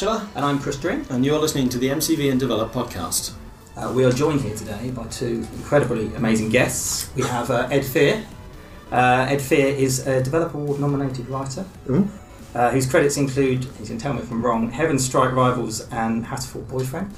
Batchelor, And I'm Chris Dring. and you're listening to the MCV and Develop podcast. Uh, we are joined here today by two incredibly amazing guests. We have uh, Ed Fear. Uh, Ed Fear is a Developer Award nominated writer Mhm. uh, whose credits include, you can tell me if I'm wrong, Heavenstrike Rivals and Hatoful Boyfriend.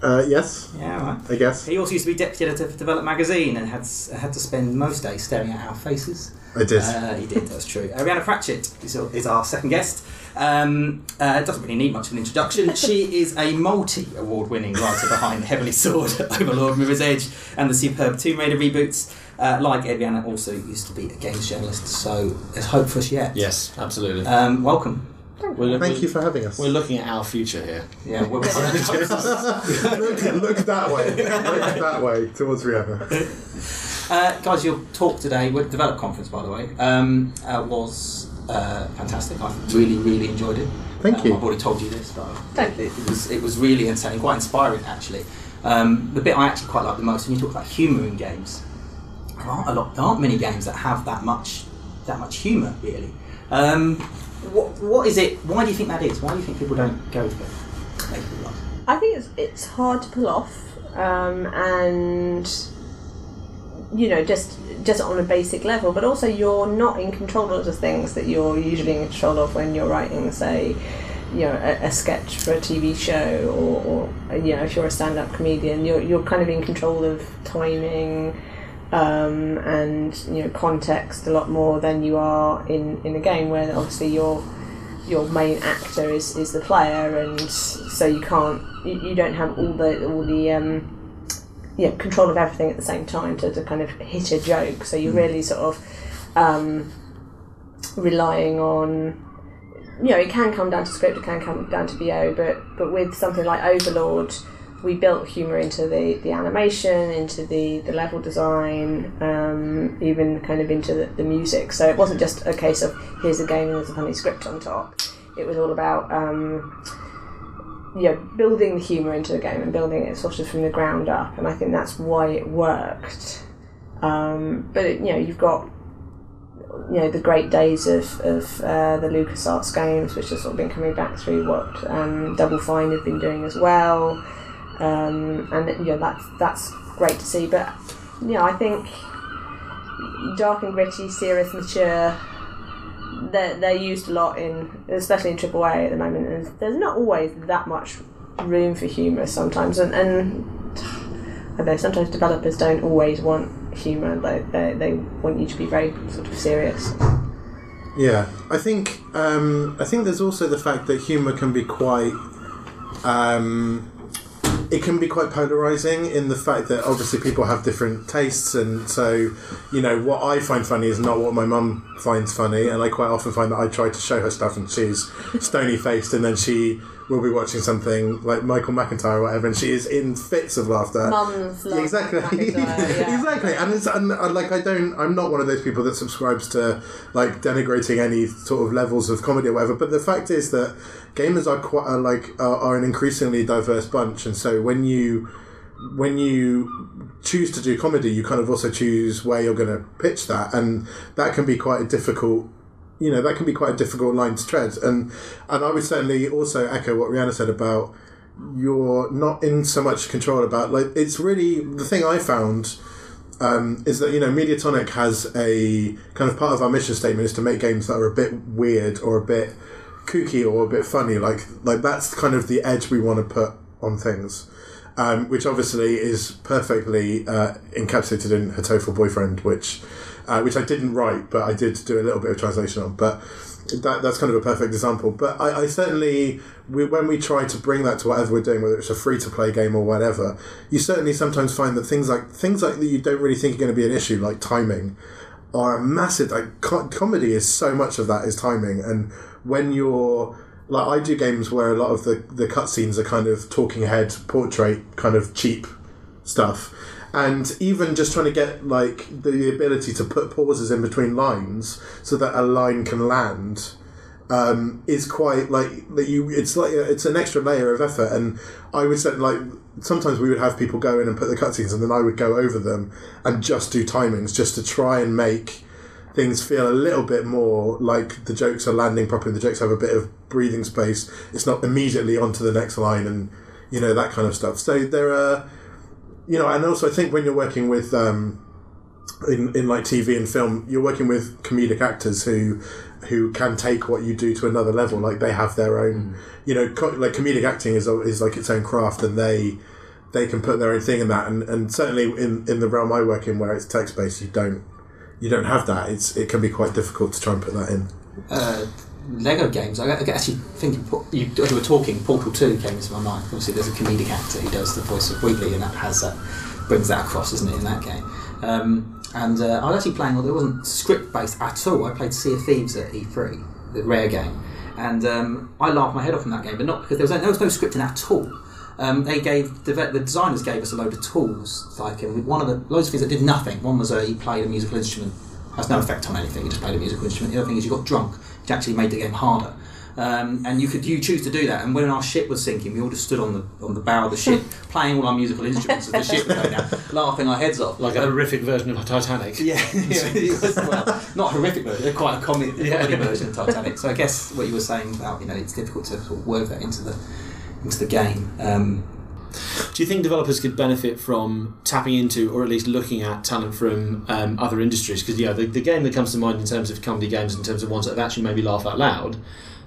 Uh, yes, Yeah, right. I guess. He also used to be deputy editor for Develop Magazine and had had to spend most days staring at our faces. I did. Uh, he did, that's true. Rhianna Pratchett is, is our second guest. Um, uh, doesn't really need much of an introduction. She is a multi award winning writer behind Heavenly Sword, Overlord, Mirror's Edge, and the superb Tomb Raider reboots. Uh, like Ariana, also used to be a games journalist, so there's hope for us yet. Yes, absolutely. Um, welcome. We're, look- Thank you for having us. We're looking at our future here. Yeah, we're, look, look that way. Look that way towards Rhianna. Uh, guys, your talk today, with the Develop Conference, by the way, um, uh, was uh, fantastic. I really, really enjoyed it. Thank Um, you. I've already told you this, but Thank it, it was it was really entertaining, quite inspiring actually. Um, the bit I actually quite like the most, when you talk about humour in games, there aren't a lot, there aren't many games that have that much that much humour really. Um, what, what is it? Why do you think that is? Why do you think people don't go for it? I think it's it's hard to pull off, um, and you know, just just on a basic level. But also, you're not in control of the things that you're usually in control of when you're writing, say, you know, a, a sketch for a TV show, or, or you know, if you're a stand-up comedian, you're you're kind of in control of timing. Um, and you know context a lot more than you are in, in a game where obviously you're your main actor is, is the player, and so you can't you, you don't have all the all the um, yeah control of everything at the same time to, to kind of hit a joke. So you're really sort of um, relying on you know it can come down to script, it can come down to VO, but but with something like Overlord. We built humour into the, the animation, into the, the level design, um, even kind of into the, the music. So it wasn't just a case of here's a game and there's a funny script on top. It was all about um, yeah, building the humour into the game and building it sort of from the ground up. And I think that's why it worked. Um, but it, you know, you've got you know the great days of, of uh, the LucasArts games, which have sort of been coming back through what um, Double Fine have been doing as well um, and you know that's that's great to see. But you know, I think dark and gritty, serious, mature. They're, they're used a lot in, especially in AAA at the moment. And there's not always that much room for humour sometimes, and, and know. Sometimes developers don't always want humour. They, they they want you to be very sort of serious. Yeah, I think um, I think there's also the fact that humour can be quite. Um, it can be quite polarizing in the fact that obviously people have different tastes, and so you know what I find funny is not what my mum finds funny, and I quite often find that I try to show her stuff, and she's stony faced, and then she will be watching something like Michael McIntyre or whatever, and she is in fits of laughter. Mums love exactly, yeah. exactly, and it's and, uh, like I don't, I'm not one of those people that subscribes to like denigrating any sort of levels of comedy or whatever. But the fact is that gamers are quite are like are, are an increasingly diverse bunch, and so when you when you choose to do comedy, you kind of also choose where you're going to pitch that, and that can be quite a difficult. You know that can be quite a difficult line to tread, and and I would certainly also echo what Rhianna said about you're not in so much control about like it's really the thing I found um, is that you know Mediatonic has a kind of part of our mission statement is to make games that are a bit weird or a bit kooky or a bit funny. Like like that's kind of the edge we want to put on things um, which obviously is perfectly uh, encapsulated in Hatoful Boyfriend which uh, which I didn't write but I did do a little bit of translation on but that, that's kind of a perfect example. But I, I certainly, we, when we try to bring that to whatever we're doing, whether it's a free to play game or whatever, you certainly sometimes find that things like things like that you don't really think are going to be an issue, like timing, are massive. Like co- comedy is so much of that is timing, and when you're like I do games where a lot of the the cutscenes are kind of talking head portrait kind of cheap stuff and even just trying to get like the ability to put pauses in between lines so that a line can land um, is quite like that you it's like it's an extra layer of effort and I would say like sometimes we would have people go in and put the cutscenes and then I would go over them and just do timings just to try and make things feel a little bit more like the jokes are landing properly. The jokes have a bit of breathing space. It's not immediately onto the next line and you know that kind of stuff. So there are, you know, and also I think when you're working with. Um, in, in like TV and film, you're working with comedic actors who who can take what you do to another level. Like they have their own, you know, co- like comedic acting is is like its own craft, and they they can put their own thing in that. And, and certainly in, in the realm I work in, where it's text based, you don't you don't have that. It's it can be quite difficult to try and put that in. uh, Lego games. I, actually thinking you, you were talking. Portal Two came into my mind. Obviously, there's a comedic actor who does the voice of Wheatley, and that has that brings that across, isn't it, in that game? Um, and uh, I was actually playing. Well, it wasn't script based at all. I played Sea of Thieves at E3, the rare game, and um, I laughed my head off in that game, but not because there was no, there was no scripting at all. Um, they gave the, the designers gave us a load of tools, like uh, one of the loads of things that did nothing. One was uh, he played a musical instrument, has no effect on anything. He just played a musical instrument. The other thing is you got drunk, which actually made the game harder. Um, and you could you choose to do that. And when our ship was sinking, we all just stood on the on the bow of the ship, playing all our musical instruments as the ship was going down, laughing our heads off. Like a horrific version of Titanic. Yeah, yeah was, well, not a horrific version, quite a comedy, comedy version of Titanic. So I guess what you were saying about you know it's difficult to sort of work that into the into the game. Um, Do you think developers could benefit from tapping into, or at least looking at talent from um, other industries? Because yeah, the, the game that comes to mind in terms of comedy games, in terms of ones that have actually made me laugh out loud,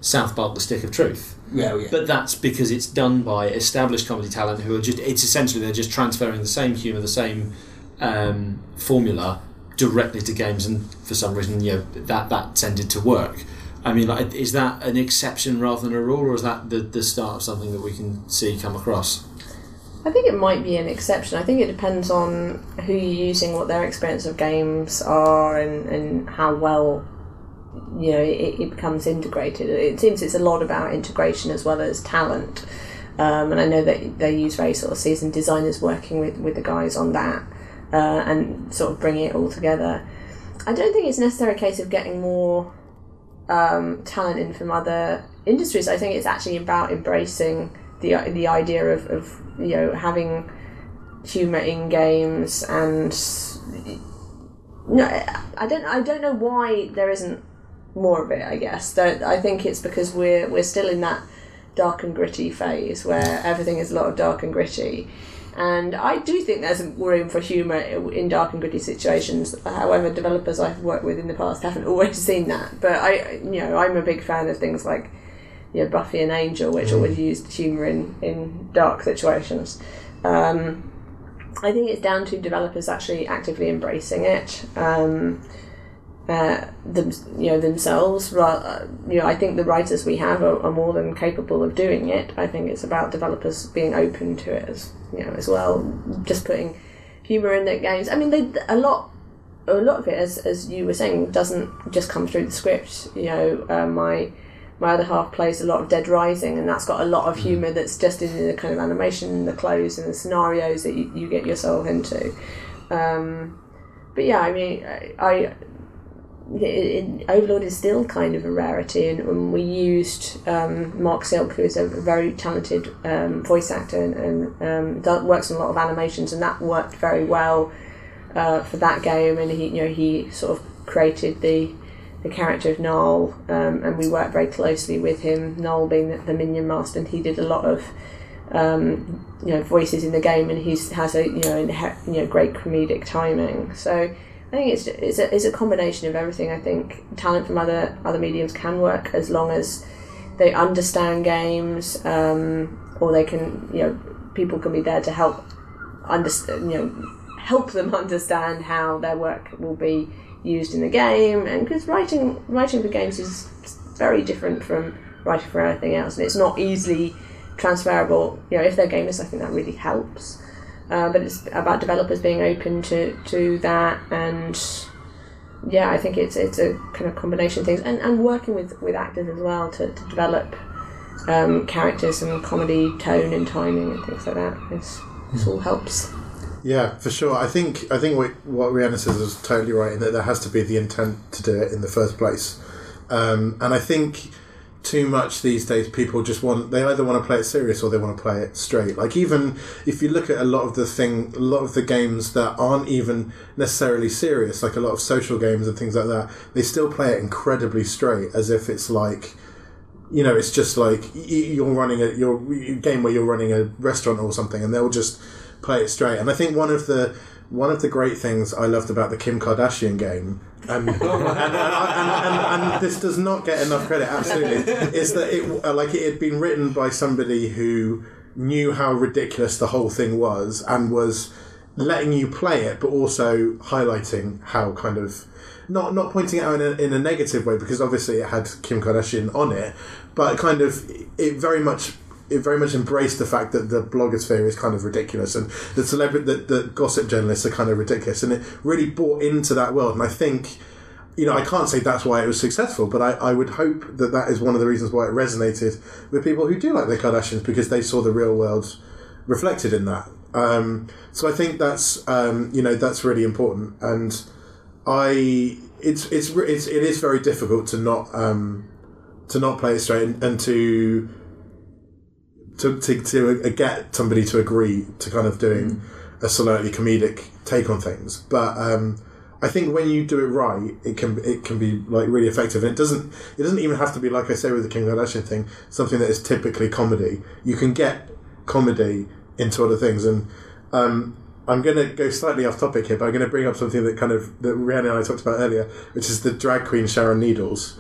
South Park: The Stick of Truth. yeah, yeah. But that's because it's done by established comedy talent who are just, it's essentially they're just transferring the same humour, the same um, formula directly to games, and for some reason, you know, that, that tended to work. I mean, like, is that an exception rather than a rule, or is that the, the start of something that we can see come across? I think it might be an exception. I think it depends on who you're using, what their experience of games are, and, and how well you know it, it becomes integrated. It seems it's a lot about integration as well as talent. Um, and I know that they use very sort of seasoned designers working with, with the guys on that uh, and sort of bringing it all together. I don't think it's necessarily a case of getting more um, talent in from other industries. I think it's actually about embracing the the idea of, of you know having humor in games and no, I don't I don't know why there isn't more of it. I guess that I think it's because we're we're still in that dark and gritty phase where everything is a lot of dark and gritty. And I do think there's room for humour in dark and gritty situations. However, developers I've worked with in the past haven't always seen that. But I, you know, I'm a big fan of things like, you know, Buffy and Angel, which always used humour in in dark situations. Um, I think it's down to developers actually actively embracing it. Um, uh, them, you know themselves. You know, I think the writers we have are, are more than capable of doing it. I think it's about developers being open to it as you know as well. Just putting humor in their games. I mean, they a lot. A lot of it, as, as you were saying, doesn't just come through the script. You know, uh, my my other half plays a lot of Dead Rising, and that's got a lot of humour that's just in the kind of animation, the clothes, and the scenarios that you, you get yourself into. Um, but yeah, I mean, I, I it, it, Overlord is still kind of a rarity, and, and we used um, Marc Silk, who is a very talented um, voice actor and, and um, does, works on a lot of animations, and that worked very well uh, for that game. And he, you know, he sort of created the the character of Gnarl, um, and we worked very closely with him. Gnarl being the, the minion master, and he did a lot of um, you know voices in the game, and he has a you know you know great comedic timing. So I think it's it's a, it's a combination of everything. I think talent from other other mediums can work as long as they understand games, um, or they can you know people can be there to help understand you know help them understand how their work will be used in the game. And because writing writing for games is very different from writing for anything else, and it's not easily transferable. You know, if they're gamers, I think that really helps. Uh, but it's about developers being open to, to that and yeah I think it's it's a kind of combination of things and, and working with, with actors as well to, to develop um, characters and comedy tone and timing and things like that it's, this all helps Yeah, for sure. I think I think what, what Rhianna says is totally right in that there has to be the intent to do it in the first place, um, and I think too much these days. People just want they either want to play it serious or they want to play it straight. Like even if you look at a lot of the thing, a lot of the games that aren't even necessarily serious, like a lot of social games and things like that, they still play it incredibly straight, as if it's like. You know, it's just like you're running a your game where you're running a restaurant or something, and they'll just play it straight. And I think one of the one of the great things I loved about the Kim Kardashian game, and and, and, and, and, and this does not get enough credit, absolutely, is that it uh, like it had been written by somebody who knew how ridiculous the whole thing was and was letting you play it, but also highlighting how kind of not not pointing it out in a, in a negative way because obviously it had Kim Kardashian on it, but kind of it very much it very much embraced the fact that the blogosphere is kind of ridiculous and the celebrity the, the gossip journalists are kind of ridiculous and it really bought into that world. And I think you know I can't say that's why it was successful but I, I would hope that that is one of the reasons why it resonated with people who do like the Kardashians because they saw the real world reflected in that. Um, so I think that's um, you know that's really important. And I it's it's it's it is very difficult to not um, to not play it straight and, and to to to to get somebody to agree to kind of doing a slightly comedic take on things. But um, I think when you do it right, it can it can be like really effective. And it doesn't it doesn't even have to be like I say with the Kim Kardashian thing, something that is typically comedy. You can get comedy into other things and. Um, I'm going to go slightly off topic here, but I'm going to bring up something that kind of that Rhianna and I talked about earlier, which is the drag queen Sharon Needles,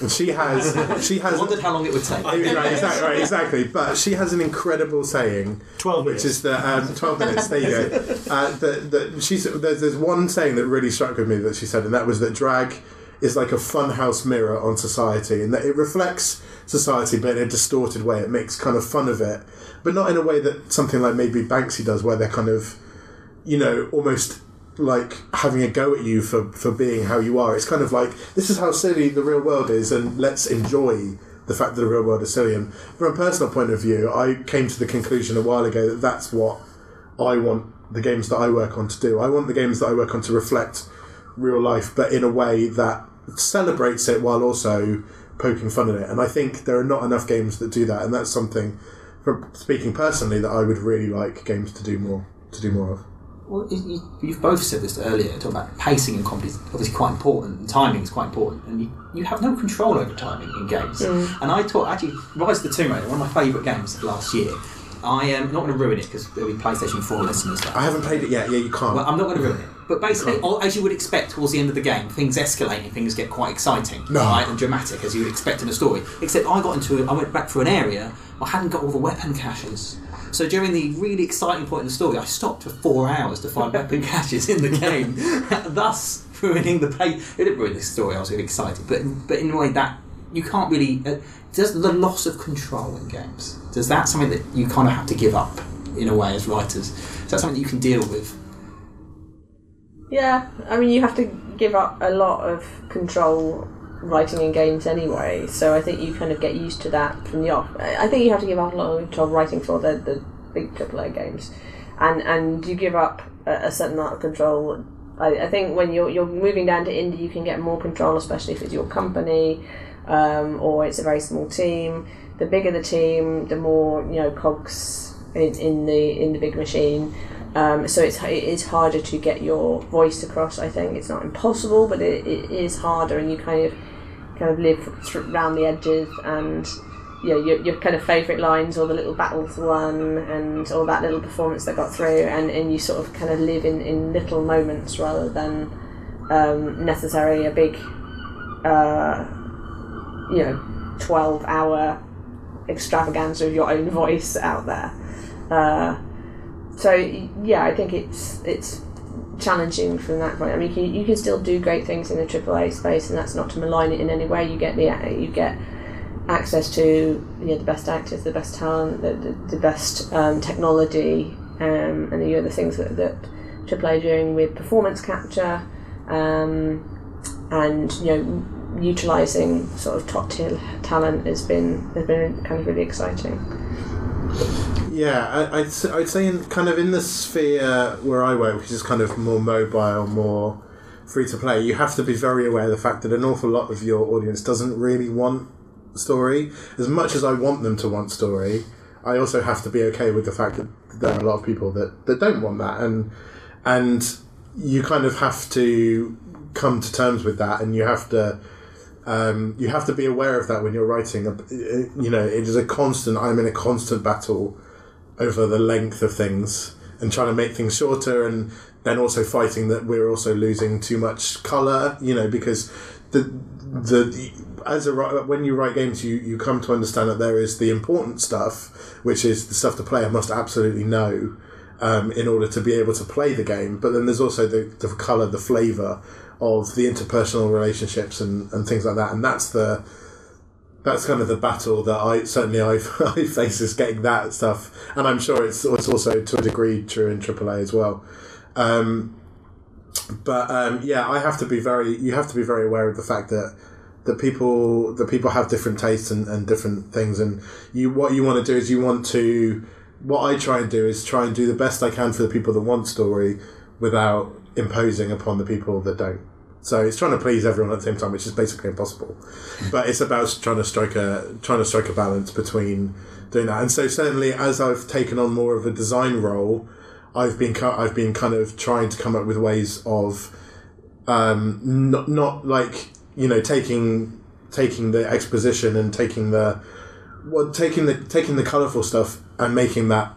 and she has she I has wondered how long it would take. right, exactly, right, exactly. But she has an incredible saying, 12 which minutes. is that um, twelve minutes. There you go. Uh, that, that she's there's, there's one saying that really struck with me that she said, and that was that drag is like a funhouse mirror on society, and that it reflects society, but in a distorted way. It makes kind of fun of it, but not in a way that something like maybe Banksy does, where they're kind of, you know, almost like having a go at you for, for being how you are. It's kind of like this is how silly the real world is, and let's enjoy the fact that the real world is silly. And from a personal point of view, I came to the conclusion a while ago that that's what I want the games that I work on to do. I want the games that I work on to reflect real life, but in a way that celebrates it while also poking fun at it. And I think there are not enough games that do that, and that's something, from speaking personally, that I would really like games to do more to do more of. Well, you- you, you've both said this earlier, talking about pacing in comedy is obviously quite important, and timing is quite important, and you, you have no control over timing in games. Mm. And I thought, actually, Rise of the Tomb Raider, one of my favourite games last year, I am not going to ruin it because there'll be PlayStation 4 listeners. I haven't played it yet. Yeah, you can't. Well, I'm not going to ruin it. But basically, all- as you would expect towards the end of the game, things escalate and things get quite exciting, No. right, and dramatic as you would expect in a story. Except I got into, I went back through an area, I hadn't got all the weapon caches. So during the really exciting point in the story, I stopped for four hours to find weapon caches in the game, thus ruining the play. It didn't ruin the story. I was really excited, but but in a way that you can't really. Uh, does the loss of control in games? Does that something that you kind of have to give up in a way as writers? Is that something that you can deal with? Yeah, I mean, you have to give up a lot of control writing in games anyway, so I think you kind of get used to that from the off. I think you have to give up a lot of writing for the, the big AAA games, and and you give up a, a certain amount of control. I, I think when you're you're moving down to indie, you can get more control, especially if it's your company um, or it's a very small team. The bigger the team, the more you know cogs in, in the in the big machine. Um, so it's it is harder to get your voice across. I think it's not impossible, but it, it is harder, and you kind of kind of live around the edges and. You know, your, your kind of favourite lines or the little battles won and all that little performance that got through and, and you sort of kind of live in, in little moments rather than um, necessarily a big uh, you know 12 hour extravaganza of your own voice out there uh, so yeah I think it's it's challenging from that point I mean you can, you can still do great things in the AAA space and that's not to malign it in any way you get the you get access to you know, the best actors the best talent the, the, the best um, technology um, and the other things that, that AAA are doing with performance capture um, and you know utilizing sort of top tier talent has been has been kind of really exciting. Yeah, I, I'd, I'd say in kind of in the sphere where I work, which is kind of more mobile, more free to play, you have to be very aware of the fact that an awful lot of your audience doesn't really want story. As much as I want them to want story, I also have to be okay with the fact that there are a lot of people that, that don't want that, and and you kind of have to come to terms with that, and you have to. Um, you have to be aware of that when you're writing. You know, it is a constant. I'm in a constant battle over the length of things and trying to make things shorter, and then also fighting that we're also losing too much color. You know, because the the as a when you write games, you you come to understand that there is the important stuff, which is the stuff the player must absolutely know. Um, in order to be able to play the game, but then there's also the, the color, the flavor of the interpersonal relationships and, and things like that, and that's the that's kind of the battle that I certainly I I face is getting that stuff, and I'm sure it's it's also to a degree true in AAA as well. Um, but um, yeah, I have to be very you have to be very aware of the fact that that people that people have different tastes and, and different things, and you what you want to do is you want to what I try and do is try and do the best I can for the people that want story without imposing upon the people that don't. So it's trying to please everyone at the same time, which is basically impossible. But it's about trying to strike a trying to strike a balance between doing that. And so certainly, as I've taken on more of a design role, I've been I've been kind of trying to come up with ways of um, not not like you know taking taking the exposition and taking the well taking the taking the colourful stuff and making that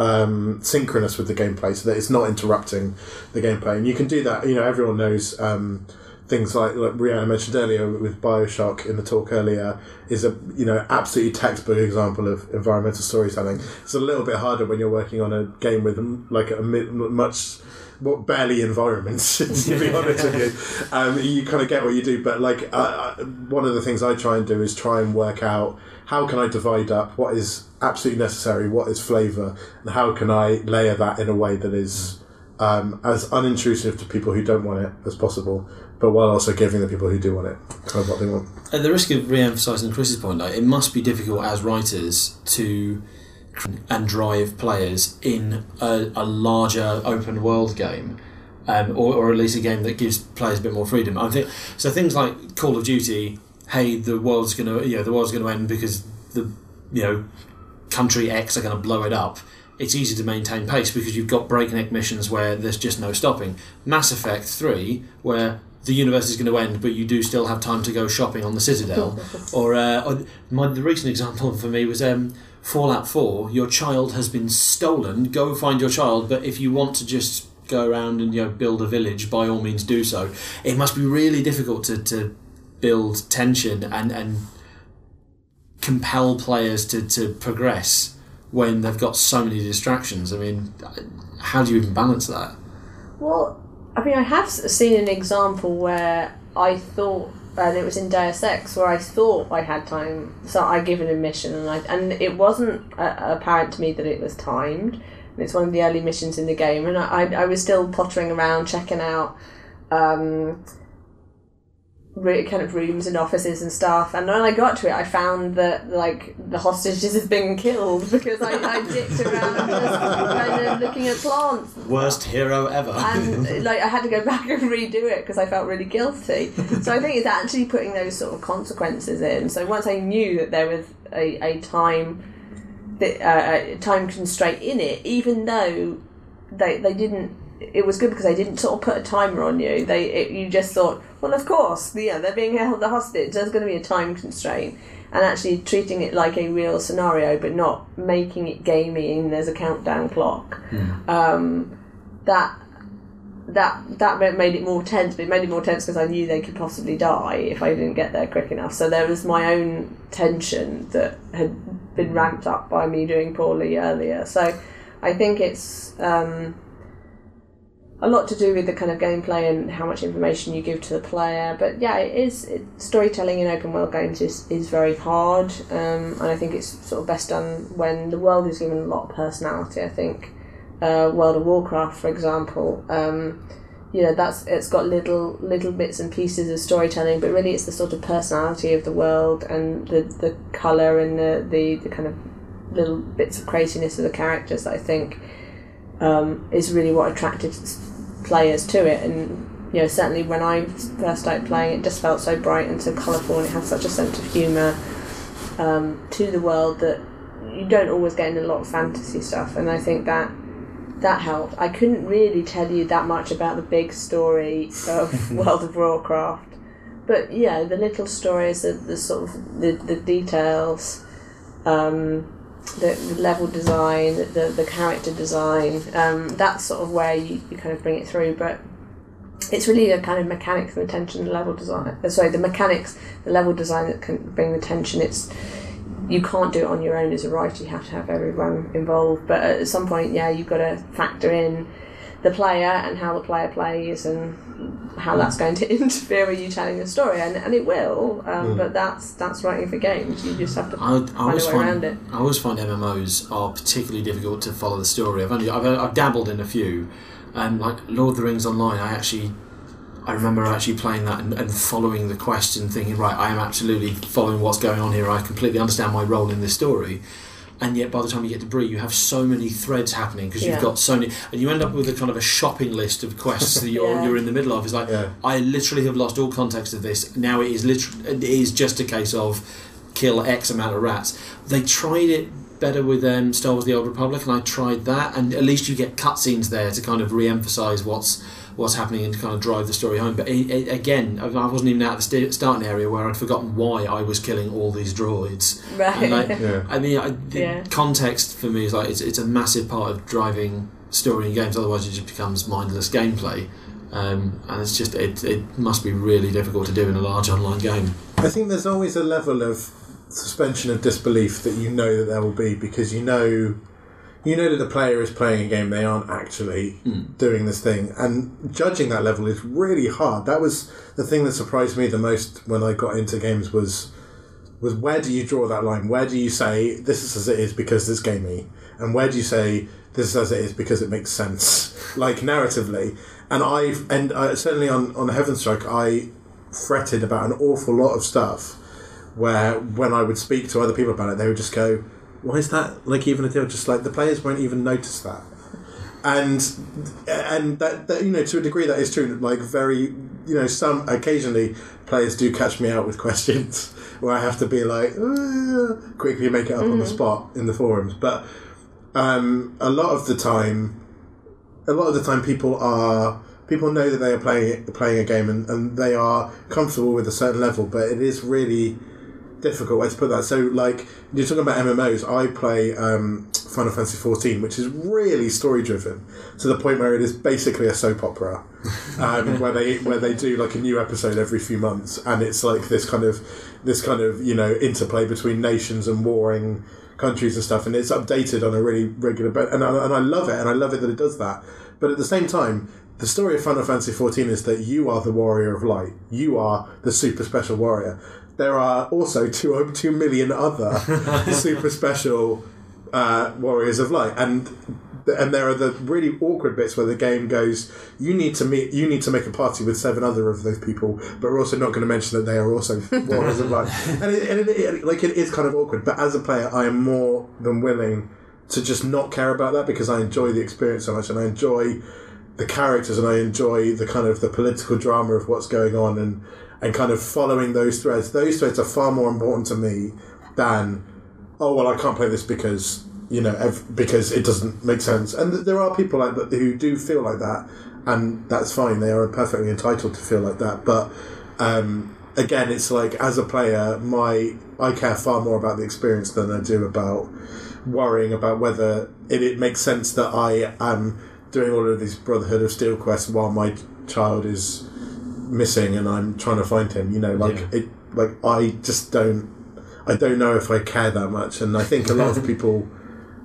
um, synchronous with the gameplay so that it's not interrupting the gameplay. And you can do that. You know, everyone knows um, things like like Rhianna mentioned earlier with Bioshock in the talk earlier is a you know absolutely textbook example of environmental storytelling. It's a little bit harder when you're working on a game with like a much what barely environments to be honest with you. Um, you kind of get what you do, but like uh, uh, one of the things I try and do is try and work out how can I divide up what is absolutely necessary, what is flavour, and how can I layer that in a way that is um, as unintrusive to people who don't want it as possible, but while also giving the people who do want it kind of what they want. At the risk of re-emphasising Chris's point, it must be difficult as writers to and drive players in a, a larger open world game, um, or, or at least a game that gives players a bit more freedom. I think so. Things like Call of Duty, hey, the world's gonna, you know, the world's gonna end because the, you know, country X are going to blow it up. It's easy to maintain pace because you've got breakneck missions where there's just no stopping. Mass Effect 3, where the universe is going to end, but you do still have time to go shopping on the Citadel. or, uh, or my, the recent example for me was um, Fallout 4. Your child has been stolen. Go find your child, but if you want to just go around and you know build a village, by all means do so. It must be really difficult to, to build tension and and compel players to, to progress when they've got so many distractions. I mean, how do you even balance that? Well, I mean, I have seen an example where I thought, and it was in Deus Ex, where I thought I had time, so I given a mission, and I and it wasn't uh, apparent to me that it was timed. And it's one of the early missions in the game, and I, I, I was still pottering around checking out. Um, kind of rooms and offices and stuff. And when I got to it, I found that like the hostages had been killed because I, I dipped around just kind of looking at plants. Worst hero ever. And like I had to go back and redo it because I felt really guilty. So I think it's actually putting those sort of consequences in. So once I knew that there was a, a time that uh, a time constraint in it, even though they they didn't. It was good because they didn't sort of put a timer on you. They it, you just thought, well, of course, yeah, they're being held hostage. There's going to be a time constraint, and actually treating it like a real scenario, but not making it gamey and there's a countdown clock. Um, that that that made it more tense, but it made it more tense because I knew they could possibly die if I didn't get there quick enough. So there was my own tension that had been ramped up by me doing poorly earlier. So I think it's um, a lot to do with the kind of gameplay and how much information you give to the player. But yeah, it is it, storytelling in open world games is, is very hard, um, and I think it's sort of best done when the world is given a lot of personality. I think uh, World of Warcraft, for example. Um, you know that's it's got little little bits and pieces of storytelling, but really it's the sort of personality of the world and the the color and the, the, the kind of little bits of craziness of the characters that I think um, is really what attracted players to it. And you know certainly when I first started playing, it just felt so bright and so colourful, and it had such a sense of humour. um, to the world that you don't always get in a lot of fantasy stuff, and I think that that helped. I couldn't really tell you that much about the big story of World of Warcraft, but yeah, the little stories, the, the sort of the, the details, um, the, the level design, the, the character design, um, that's sort of where you, you kind of bring it through. But it's really the kind of mechanics and the the level design. uh, Sorry, the mechanics, the level design that can bring the tension. It's you can't do it on your own as a writer. You have to have everyone involved. But at some point, yeah, you've got to factor in the player and how the player plays and how that's going to interfere with you telling the story. And, and it will. Um, But that's that's writing for games. You just have to I, I find always a way around find it. I always find MMOs are particularly difficult to follow the story. I've only I've, I've dabbled in a few, and like Lord of the Rings Online, I actually I remember actually playing that and, and following the quest and thinking, right, I am absolutely following what's going on here. I completely understand my role in this story. And yet, by the time you get to Bree, you have so many threads happening because Yeah. you've got so many, and you end up with a kind of a shopping list of quests that you're Yeah. you're in the middle of. It's like Yeah. I literally have lost all context of this. Now it is literally it is just a case of kill X amount of rats. They tried it better with um, Star Wars: The Old Republic, and I tried that, and at least you get cutscenes there to kind of re-emphasize what's what's happening and to kind of drive the story home. But it, it, again, I I wasn't even out of the starting area where I'd forgotten why I was killing all these droids. Right. And like, Yeah. I mean, I, the Yeah. context for me is like it's, it's a massive part of driving story in games. Otherwise, it just becomes mindless gameplay, um, and it's just it, it must be really difficult to do in a large online game. I think there's always a level of suspension of disbelief that you know that there will be because you know you know that the player is playing a game they aren't actually doing this thing. And judging that level is really hard. That was the thing that surprised me the most when i got into games was was where do you draw that line? Where do you say this is as it is because it's gamey and where do you say this is as it is because it makes sense like narratively. And i and uh, certainly on on Heavenstrike i fretted about an awful lot of stuff where when I would speak to other people about it, they would just go, "Why is that like even a deal?" Just like the players won't even notice that, and and that, that you know to a degree that is true. Like very you know some occasionally players do catch me out with questions where I have to be like "Uh," quickly make it up on the spot in the forums, but um, a lot of the time, a lot of the time people are people know that they are playing playing a game and, and they are comfortable with a certain level, but it is really difficult way to put that. So, like you're talking about MMOs, I play um, Final Fantasy XIV, which is really story driven to the point where it is basically a soap opera, um, where they where they do like a new episode every few months, and it's like this kind of this kind of you know interplay between nations and warring countries and stuff, and it's updated on a really regular. But and I, and I love it, and I love it that it does that. But at the same time, the story of Final Fantasy XIV is that you are the warrior of light. You are the super special warrior. There are also two two million other super special uh, warriors of light, and and there are the really awkward bits where the game goes, you need to meet, you need to make a party with seven other of those people, but we're also not going to mention that they are also warriors of light, and, it, and it, it, like it is kind of awkward. But as a player, I am more than willing to just not care about that because I enjoy the experience so much, and I enjoy the characters and I enjoy the kind of the political drama of what's going on and and kind of following those threads. Those threads are far more important to me than oh well I can't play this because you know ev- because it doesn't make sense. And th- there are people like that who do feel like that, and that's fine. They are perfectly entitled to feel like that. But um, again, it's like as a player, my I care far more about the experience than I do about worrying about whether it, it makes sense that I am doing all of these Brotherhood of Steel quests while my child is missing and I'm trying to find him. You know, like Yeah. it, like I just don't, I don't know if I care that much. And I think a lot of people,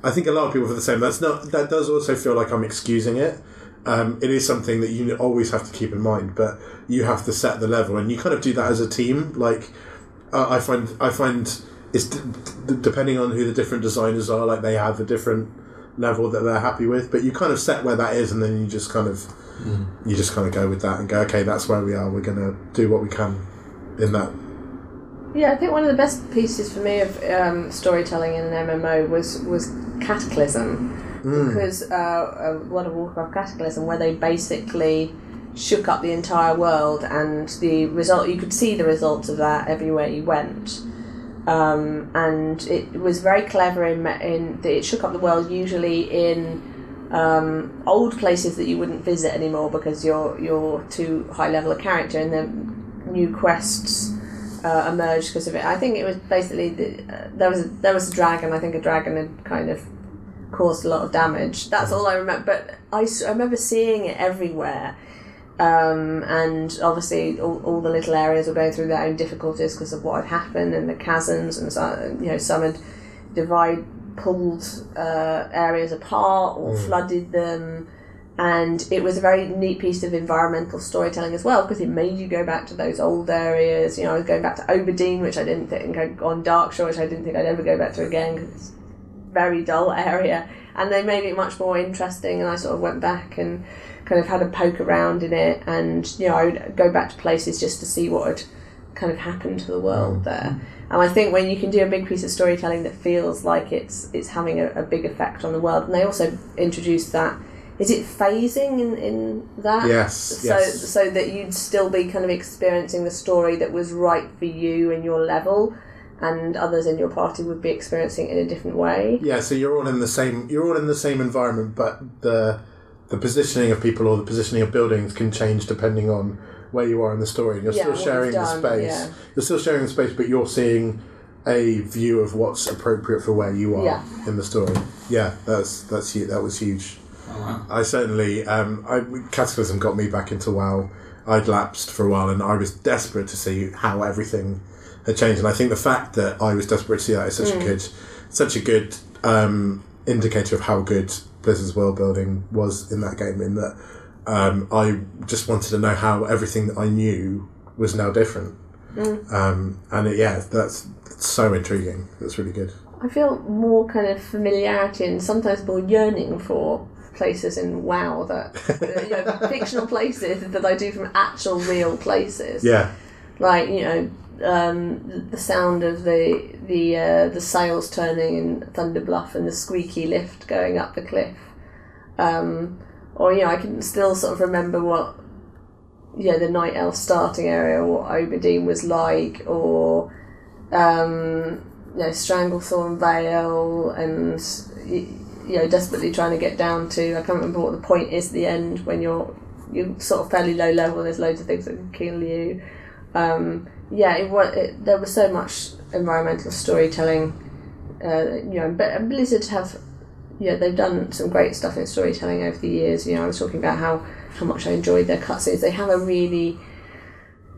I think a lot of people feel the same. That's not. That does also feel like I'm excusing it. Um, it is something that you always have to keep in mind, but you have to set the level, and you kind of do that as a team. Like uh, I find, I find it's d- d- depending on who the different designers are. Like they have a different level that they're happy with, but you kind of set where that is, and then you just kind of you just kind of go with that and go, okay, that's where we are. We're gonna do what we can in that. Yeah, I think one of the best pieces for me of um, storytelling in an MMO was was Cataclysm, because uh, uh, World of Warcraft Cataclysm, where they basically shook up the entire world, and the result you could see the results of that everywhere you went. um, and it was very clever in in that it shook up the world. Usually in um, old places that you wouldn't visit anymore because you're you're too high level a character, and then new quests uh, emerged because of it. I think it was basically the, uh, there was a, there was a dragon. I think a dragon had kind of caused a lot of damage. That's all I remember. But I, I remember seeing it everywhere. Um, and obviously, all, all the little areas were going through their own difficulties because of what had happened and the chasms, and so, you know, some had divide pulled uh, areas apart or flooded them. And it was a very neat piece of environmental storytelling as well because it made you go back to those old areas. You know, I was going back to Auberdine, which I didn't think I'd gone Darkshore, which I didn't think I'd ever go back to again because it's a very dull area. And they made it much more interesting, and I sort of went back and kind of had a poke around in it. And, you know, I would go back to places just to see what had kind of happened to the world there. And I think when you can do a big piece of storytelling that feels like it's it's having a, a big effect on the world, and they also introduced that. Is it phasing in, in that? Yes, So yes. so that you'd still be kind of experiencing the story that was right for you and your level, and others in your party would be experiencing it in a different way. Yeah, so you're all in the same you're all in the same environment, but the the positioning of people or the positioning of buildings can change depending on where you are in the story. And you're Yeah, still sharing you've the space. yeah. You're still sharing the space, but you're seeing a view of what's appropriate for where you are Yeah. in the story. Yeah, that's that's hu- that was huge. Oh, wow. I certainly um, I, Cataclysm got me back into WoW. I'd lapsed for a while, and I was desperate to see how everything had changed. And I think the fact that I was desperate to see that is such a good, such a good um, indicator of how good Blizzard's world building was in that game. In that, um, I just wanted to know how everything that I knew was now different. Um, and it, yeah, that's so intriguing. That's really good. I feel more kind of familiarity and sometimes more yearning for places in WoW that you know, fictional places that I do from actual real places. Yeah, like you know um, the sound of the the uh, the sails turning in Thunder Bluff and the squeaky lift going up the cliff, um, or you know I can still sort of remember what yeah the Night Elf starting area, what Auberdine was like, or um, you know Stranglethorn Vale, and you know desperately trying to get down to I can't remember what the point is at the end when you're you're sort of fairly low level. and There's loads of things that can kill you um, yeah, it, it, there was so much environmental storytelling. Uh, you know, but Blizzard have, yeah, they've done some great stuff in storytelling over the years. You know, I was talking about how how much I enjoyed their cutscenes. They have a really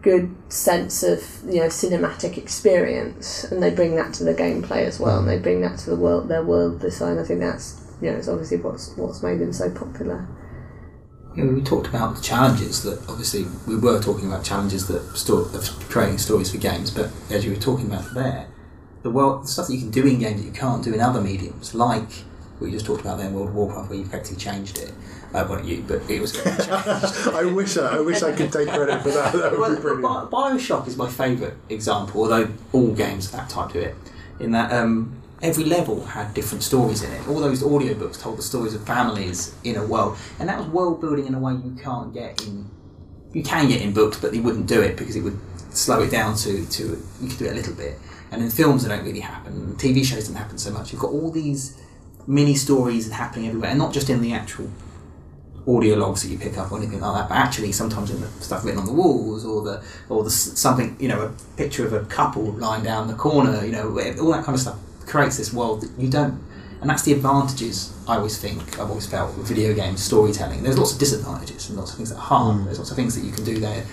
good sense of you know cinematic experience, and they bring that to the gameplay as well. And they bring that to the world, their world design. I think that's you know, it's obviously what's what's made them so popular. Yeah, we talked about the challenges that obviously we were talking about challenges that sto- of creating stories for games, but as you were talking about there, the world the stuff that you can do in games that you can't do in other mediums, like we just talked about there in World of Warcraft, where you effectively changed it. Uh, well, not you, but it was. I wish I, I wish I could take credit for that. That would well, be brilliant. Bi- Bioshock is my favourite example, although all games of that type do it. In that um, every level had different stories in it. All those audiobooks told the stories of families in a world, and that was world building in a way you can't get in. You can get in books, but they wouldn't do it because it would slow it down to to you could do it a little bit. And in films, they don't really happen. TV shows don't happen so much. You've got all these mini stories happening everywhere, and not just in the actual audio logs that you pick up or anything like that, but actually sometimes in the stuff written on the walls or the or the something you know a picture of a couple lying down the corner, you know all that kind of stuff creates this world that you don't. And that's the advantages I always think I've always felt with video games storytelling. There's lots of disadvantages and lots of things that are hard. There's lots of things that you can do there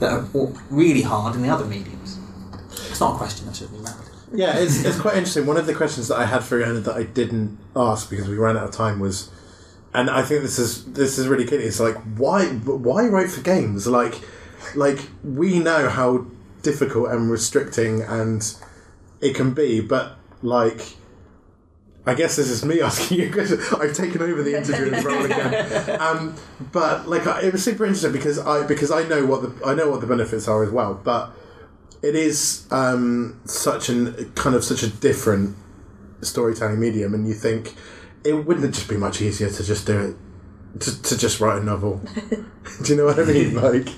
that are really hard in the other mediums. It's not a question. That's just me. Yeah, it's, it's quite interesting. One of the questions that I had for Anna that I didn't ask because we ran out of time was, and I think this is this is really key. It's like why why write for games? Like like we know how difficult and restricting and it can be, but like. I guess this is me asking you because I've taken over the interviewing role again. Um, but like, it was super interesting because I because I know what the I know what the benefits are as well. But it is um, such an kind of such a different storytelling medium, and you think it wouldn't it just be much easier to just do it to, to just write a novel. Do you know what I mean? Like,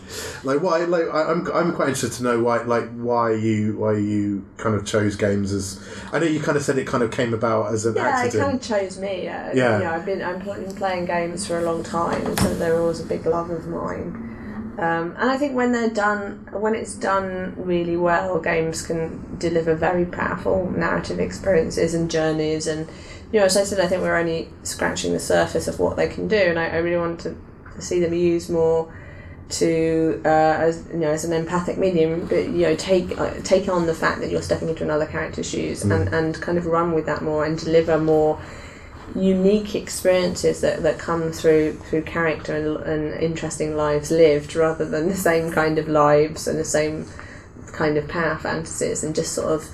like why? Like, I, I'm I'm quite interested to know why, like, why you why you kind of chose games as. I know you kind of said it kind of came about as an Yeah, accident. it kind of chose me. Uh, Yeah. You know, I've been I've been playing games for a long time, so they're always a big love of mine. Um, and I think when they're done, when it's done really well, games can deliver very powerful narrative experiences and journeys. And you know, as I said, I think we're only scratching the surface of what they can do, and I, I really want to, to see them used more to uh, as you know as an empathic medium but you know take uh, take on the fact that you're stepping into another character's shoes and, and kind of run with that more and deliver more unique experiences that, that come through through character and, and interesting lives lived rather than the same kind of lives and the same kind of power fantasies and just sort of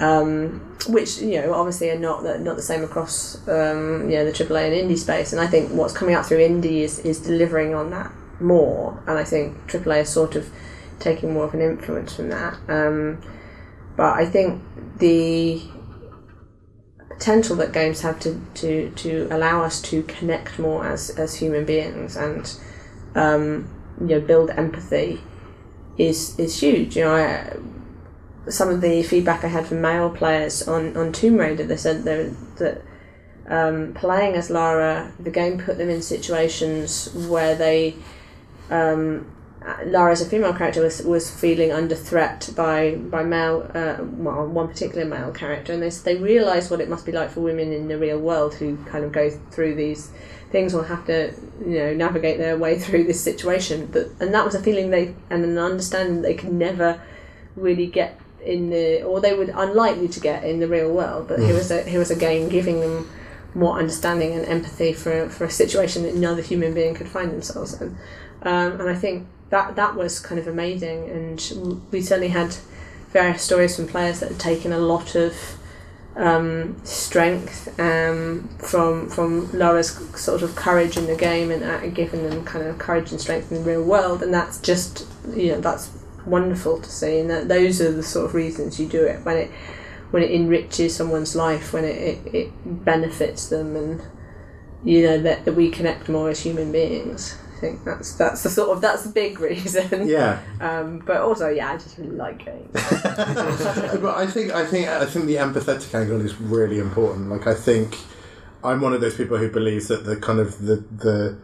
um, which you know obviously are not the, not the same across um, you know the AAA and indie space. And I think what's coming out through indie is, is delivering on that more. And I think AAA is sort of taking more of an influence from that. Um, but I think the potential that games have to, to, to allow us to connect more as, as human beings and um, you know build empathy is is huge. You know, I, some of the feedback I had from male players on, on Tomb Raider, they said they, that um, playing as Lara, the game put them in situations where they um, Lara as a female character was, was feeling under threat by by male uh, well one particular male character and they they realised what it must be like for women in the real world who kind of go through these things or have to you know navigate their way through this situation. But and that was a feeling they and an understanding they could never really get in the or they would unlikely to get in the real world. But here was a here was a game giving them more understanding and empathy for for a situation that no other human being could find themselves in. Um, and I think that that was kind of amazing. And we certainly had various stories from players that had taken a lot of um, strength um, from from Lara's sort of courage in the game and uh, given them kind of courage and strength in the real world. And that's just you know that's wonderful to see. And that those are the sort of reasons you do it when it when it enriches someone's life, when it, it, it benefits them, and you know that, that we connect more as human beings. I think that's that's the sort of that's the big reason. Yeah, Um, but also, yeah, I just really like games. but I think I think I think the empathetic angle is really important. Like I think I'm one of those people who believes that the kind of the the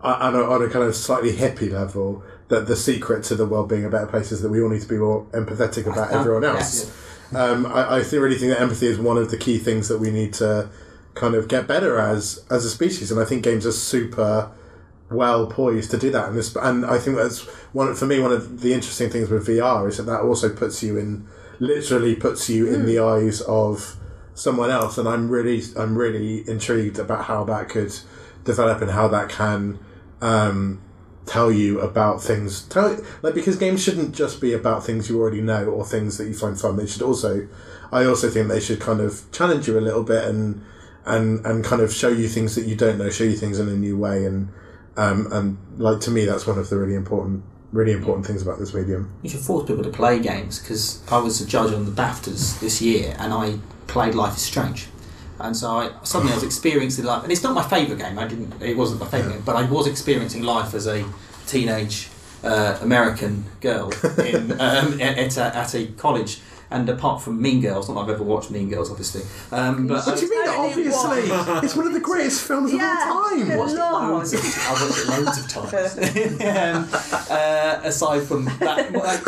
on a, on a kind of slightly hippie level that the secret to the world being a better place is that we all need to be more empathetic about everyone else. Um, I, I think- really think that empathy is one of the key things that we need to kind of get better as as a species, and I think games are super well poised to do that. And this, and I think that's one for me. One of the interesting things with VR is that that also puts you in, literally puts you in the eyes of someone else. And I'm really, I'm really intrigued about how that could develop and how that can. Um, tell you about things tell like because games shouldn't just be about things you already know or things that you find fun they should also i also think they should kind of challenge you a little bit and and and kind of show you things that you don't know show you things in a new way and um and like to me that's one of the really important really important things about this medium You should force people to play games because I was a judge on the BAFTAs this year and I played Life is Strange. And so I suddenly I was experiencing life, and it's not my favourite game. I didn't. It wasn't my favourite game, but I was experiencing life as a teenage uh, American girl in, um, at, at a college. And apart from Mean Girls, not that I've ever watched Mean Girls, obviously. Um, but what do you mean Totally obviously what? it's one of the greatest films of Yeah. all time Good watched it Lord. loads of, I watched it loads of times. um, uh, aside from that, like,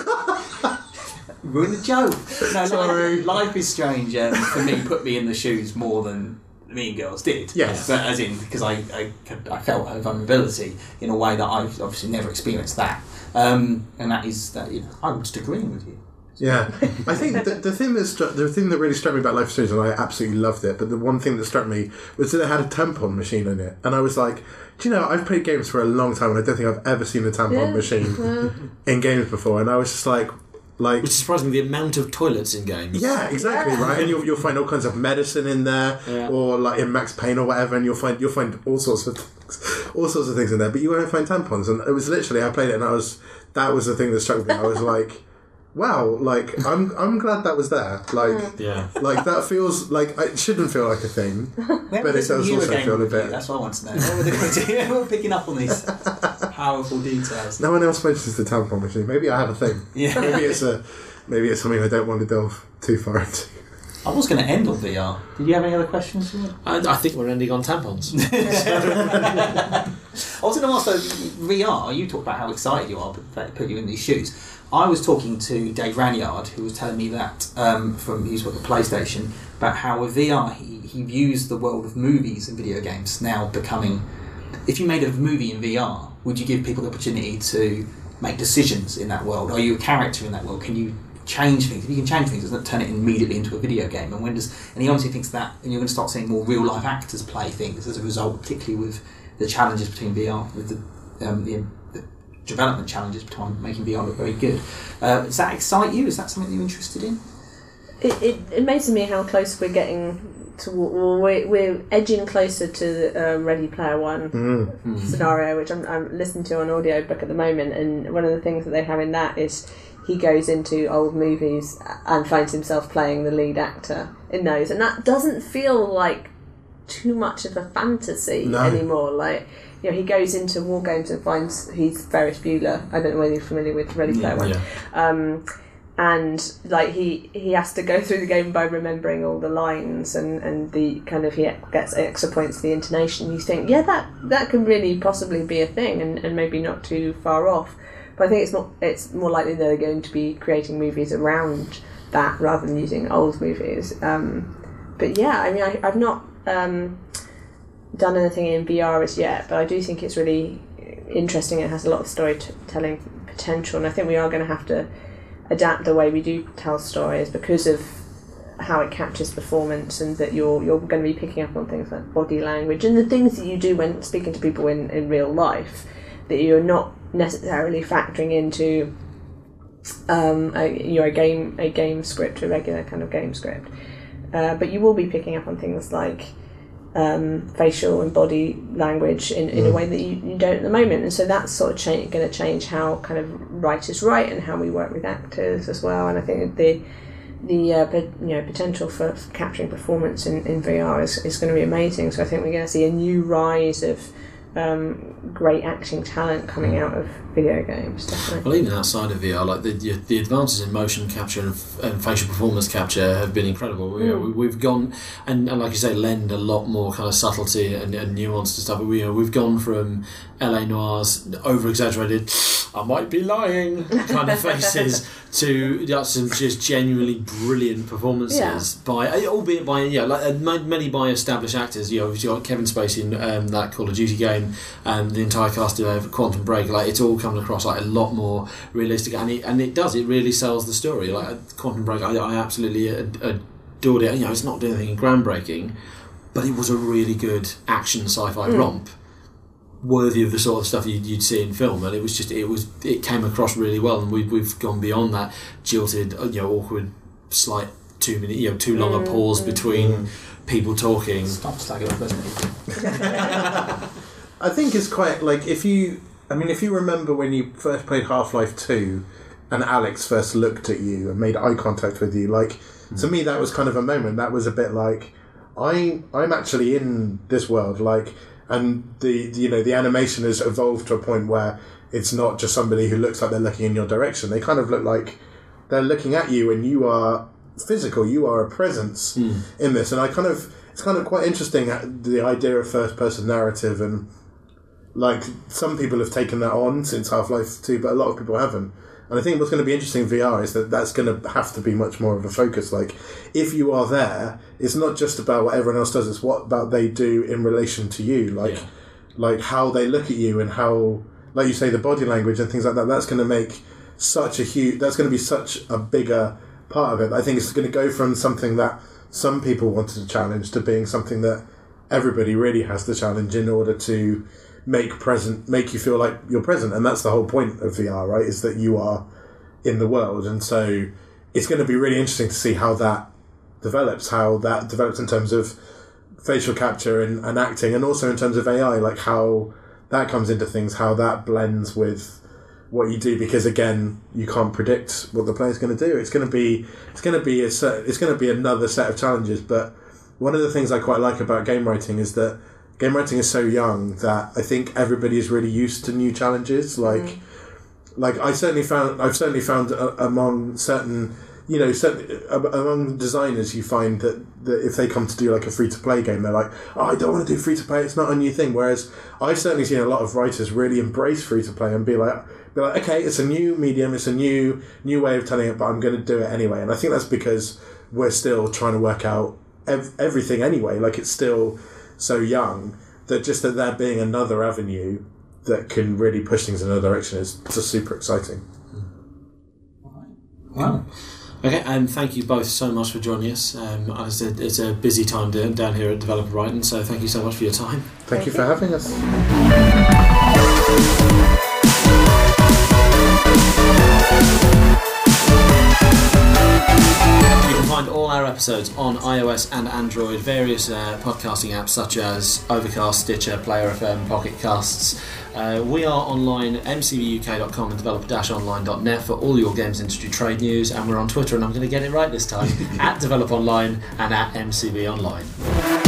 ruin the joke. No, Sorry. Life, Life is Strange um, for me put me in the shoes more than Mean Girls did. Yes. but as in because I, I could- I felt a vulnerability in a way that I've obviously never experienced that, um, and that is that you know, I'm just agreeing with you. Yeah, I think the, the thing that struck, the thing that really struck me about Life is Strange, and I absolutely loved it. But the one thing that struck me was that it had a tampon machine in it, and I was like, do you know, I've played games for a long time, and I don't think I've ever seen a tampon Yeah. machine uh-huh. in games before. And I was just like, like, Which is surprising the amount of toilets in games. yeah, exactly Yeah. right. And you'll, you'll find all kinds of medicine in there, Yeah. or like in Max Payne or whatever, and you'll find you'll find all sorts of things, all sorts of things in there. But you won't find tampons, and it was literally I played it, and I was that was the thing that struck me. I was like. Wow, like I'm I'm glad that was there. Like Yeah. like that feels like it shouldn't feel like a thing. When But it does also feel a bit- That's what I want to know. What were they going to do? We're picking up on these powerful details. No one else mentions the tampon machine. Maybe I have a thing. Yeah. Maybe it's a maybe it's something I don't want to delve too far into. I was going to end on VR. Did you have any other questions? I, I think we're ending on tampons. I was going to ask though, VR. You talked about how excited you are, but that put you in these shoes. I was talking to Dave Ranyard, who was telling me that um, from he's worked at the PlayStation about how with VR he, he views the world of movies and video games now becoming. If you made a movie in VR, would you give people the opportunity to make decisions in that world? Are you a character in that world? Can you change things? If you can change things, doesn't it turn it immediately into a video game? And when does and he honestly thinks that, and you're going to start seeing more real life actors play things as a result, particularly with the challenges between VR with the um, the, the development challenges between making VR look very good. Uh, does that excite you? Is that something that you're interested in? It, it, it amazes me how close we're getting to. Well, we're, we're edging closer to the uh, Ready Player One Mm. scenario, which I'm, I'm listening to on audiobook at the moment. And one of the things that they have in that is he goes into old movies and finds himself playing the lead actor in those. And that doesn't feel like too much of a fantasy No. anymore. Like, you know, he goes into WarGames and finds he's Ferris Bueller. I don't know whether you're familiar with Ready Player One yeah. um, and like he he has to go through the game by remembering all the lines and and the kind of he gets extra points for the intonation you think yeah that that could really possibly be a thing and, and maybe not too far off but I think it's more it's more likely they're going to be creating movies around that rather than using old movies. Um, but yeah I mean I, I've not um, done anything in VR as yet but I do think it's really interesting. It has a lot of storytelling potential and I think we are going to have to adapt the way we do tell stories because of how it captures performance and that you're you're going to be picking up on things like body language and the things that you do when speaking to people in, in real life that you're not necessarily factoring into um, a, you know, a game a game script, a regular kind of game script. Uh, but you will be picking up on things like um, facial and body language in, in a way that you, you don't at the moment. And so that's sort of cha- going to change how kind of writers write and how we work with actors as well. And I think the the uh, you know potential for, for capturing performance in, in VR is, is going to be amazing. So I think we're going to see a new rise of um, great acting talent coming out of video games. Definitely. Well, even outside of VR, like the the, advances in motion capture and, f- and facial performance capture have been incredible. Mm. we, we've gone and, and like you say, lend a lot more kind of subtlety and, and nuance to stuff. We, you know, we've gone from LA Noire's over exaggerated, I might be lying kind of faces to yeah, some just genuinely brilliant performances yeah. by, albeit by yeah, like uh, many by established actors. You know, you've got Kevin Spacey in um, that Call of Duty game, and the entire cast of uh, Quantum Break. Like it's all coming across like a lot more realistic, and it and it does. It really sells the story. Like uh, Quantum Break, I, I absolutely ad- adored it. You know, it's not doing anything groundbreaking, but it was a really good action sci-fi hmm. romp worthy of the sort of stuff you'd, you'd see in film and it was just it was it came across really well and we've, we've gone beyond that jilted uh, you know awkward slight two minute you know too long a hmm. pause hmm. between people talking Stop slagging off Resident Evil. I think it's quite like if you. I mean, if you remember when you first played Half Life Two, and Alyx first looked at you and made eye contact with you, like to me that was kind of a moment. That was a bit like I I'm actually in this world, like, and the, you know the animation has evolved to a point where it's not just somebody who looks like they're looking in your direction. They kind of look like they're looking at you, and you are physical. You are a presence in this, and I kind of it's kind of quite interesting uh, the idea of first person narrative and like some people have taken that on since Half Life Two, but a lot of people haven't. And I think what's going to be interesting in VR is that that's going to have to be much more of a focus. Like, if you are there, it's not just about what everyone else does; it's what about they do in relation to you. Like, Yeah. like how they look at you and how, like you say, the body language and things like that. That's going to make such a huge. That's going to be such a bigger part of it. I think it's going to go from something that some people wanted to challenge to being something that everybody really has to challenge in order to make present make you feel like you're present and that's the whole point of VR right is that you are in the world and so it's going to be really interesting to see how that develops how that develops in terms of facial capture and, and acting and also in terms of AI like how that comes into things how that blends with what you do because again you can't predict what the player's going to do. It's going to be it's going to be a it's going to be another set of challenges. But one of the things I quite like about game writing is that game writing is so young that I think everybody is really used to new challenges. Like like I certainly found I've certainly found uh, among certain you know certain, among designers you find that, that if they come to do like a free to play game they're like oh I don't want to do free to play it's not a new thing. Whereas I've certainly seen a lot of writers really embrace free to play and be like be like okay it's a new medium it's a new new way of telling it but I'm going to do it anyway. And I think that's because we're still trying to work out ev- everything anyway. Like it's still so young that just that there being another avenue that can really push things in another direction is just super exciting. Wow. Okay, and thank you both so much for joining us. Um, as I said, it's a busy time down down here at Developer Brighton, so thank you so much for your time. Thank, Thank you you. for having us. Find all our episodes on iOS and Android, various uh, podcasting apps such as Overcast, Stitcher, Player FM, Pocket Casts. Uh, we are online at mcvuk.com and develop-online.net for all your games industry trade news, and we're on Twitter, and I'm going to get it right this time, at Develop Online and at MCV Online.